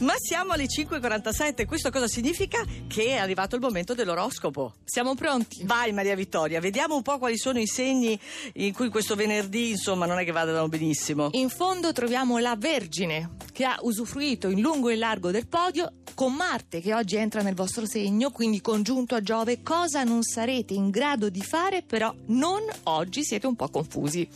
Ma siamo alle 5.47, questo cosa significa? Che è arrivato il momento dell'oroscopo. Siamo pronti. Vai Maria Vittoria, vediamo un po' quali sono i segni in cui questo venerdì, insomma, non è che vadano benissimo. In fondo troviamo la Vergine, che ha usufruito in lungo e in largo del podio con Marte che oggi entra nel vostro segno, quindi congiunto a Giove, cosa non sarete in grado di fare, però non oggi siete un po' confusi.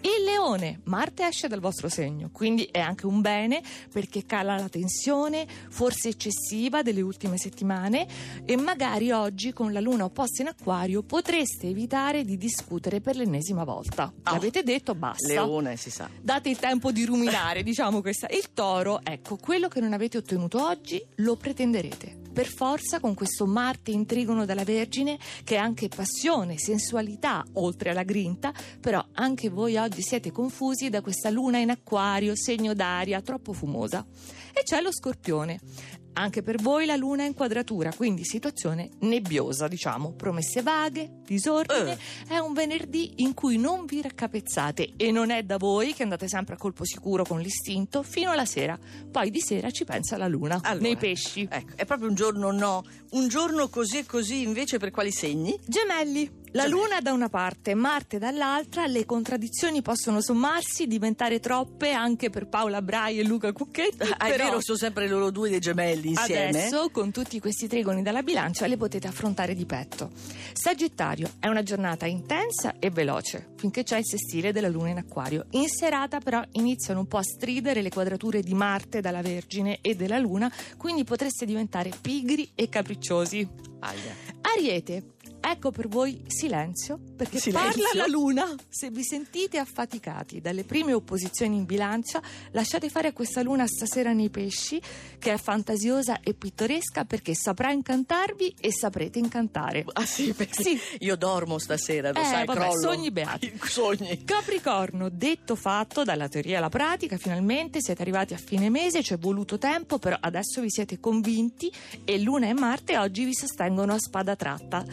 Il Leone, Marte esce dal vostro segno, quindi è anche un bene perché cala la tensione forse eccessiva delle ultime settimane e magari oggi con la luna opposta in acquario potreste evitare di discutere per l'ennesima volta. Oh. L'avete detto, basta. Leone, si sa. Date il tempo di ruminare, diciamo questa. Il toro, ecco, quello che non avete ottenuto oggi lo pretenderete. Per forza con questo Marte in trigono dalla Vergine, che è anche passione, sensualità, oltre alla grinta, però anche voi oggi siete confusi da questa luna in acquario, segno d'aria, troppo fumosa. E c'è lo scorpione. Anche per voi la luna è in quadratura, quindi situazione nebbiosa, diciamo, promesse vaghe, disordine. Eh. È un venerdì in cui non vi raccapezzate e non è da voi che andate sempre a colpo sicuro con l'istinto fino alla sera. Poi di sera ci pensa la luna, Allora, nei pesci. Ecco, è proprio un giorno no, un giorno così e così invece per quali segni? Gemelli. La. Luna da una parte, Marte dall'altra, le contraddizioni possono sommarsi, diventare troppe anche per Paola Brai e Luca Cucchetti. Ah, è però vero, sono sempre loro due dei gemelli insieme. Adesso, con tutti questi trigoni dalla bilancia, le potete affrontare di petto. Sagittario, è una giornata intensa e veloce, finché c'è il sestile della Luna in acquario. In serata, però, iniziano un po' a stridere le quadrature di Marte dalla Vergine e della Luna, quindi potreste diventare pigri e capricciosi. Aia. Ariete. Ecco per voi silenzio, perché Silenzio? parla la luna. Se vi sentite affaticati dalle prime opposizioni in bilancia, lasciate fare a questa luna stasera nei pesci, che è fantasiosa e pittoresca perché saprà incantarvi e saprete incantare. Ah sì, perché Sì. io dormo stasera, lo Eh, sai, vabbè, crollo. sogni beati. Sogni. Capricorno, detto fatto dalla teoria alla pratica, finalmente siete arrivati a fine mese, ci è voluto tempo, però adesso vi siete convinti e Luna e Marte oggi vi sostengono a spada tratta.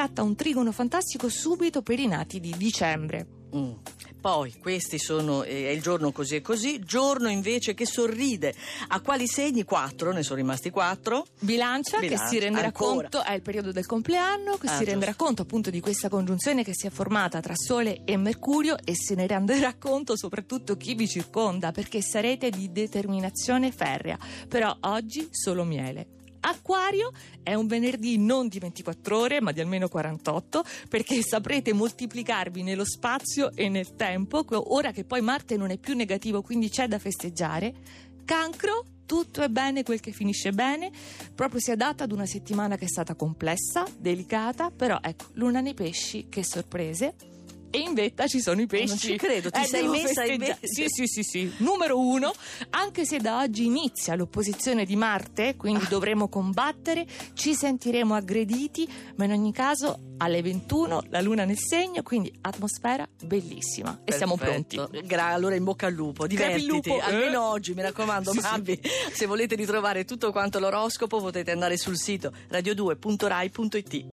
Scatta un trigono fantastico subito per i nati di dicembre. Mm. Poi questi sono eh, è il giorno così e così, giorno invece che sorride. A quali segni? Quattro, ne sono rimasti quattro. Bilancia, Bilancia, che si renderà ancora. conto, è il periodo del compleanno, che Ah, si renderà giusto. conto appunto di questa congiunzione che si è formata tra Sole e Mercurio e se ne renderà conto soprattutto chi vi circonda, perché sarete di determinazione ferrea. Però oggi solo miele. Acquario è un venerdì non di 24 ore, ma di almeno 48, perché saprete moltiplicarvi nello spazio e nel tempo, ora che poi Marte non è più negativo, quindi c'è da festeggiare. Cancro, tutto è bene quel che finisce bene, proprio si adatta ad una settimana che è stata complessa, delicata, però ecco, luna nei pesci, che sorprese. E in vetta ci sono i pesci. non ci credo, ti Eh, sei messa in festeggiare. ve- Sì, sì, sì, sì. Numero uno, anche se da oggi inizia l'opposizione di Marte, quindi dovremo combattere, ci sentiremo aggrediti, ma in ogni caso alle 21 la luna nel segno, quindi atmosfera bellissima. E siamo pronti. Perfetto. Gra- allora in bocca al lupo, divertiti. lupo, eh? Almeno oggi, mi raccomando, Sì, sì. Mambi. Se volete ritrovare tutto quanto l'oroscopo potete andare sul sito radio2.rai.it.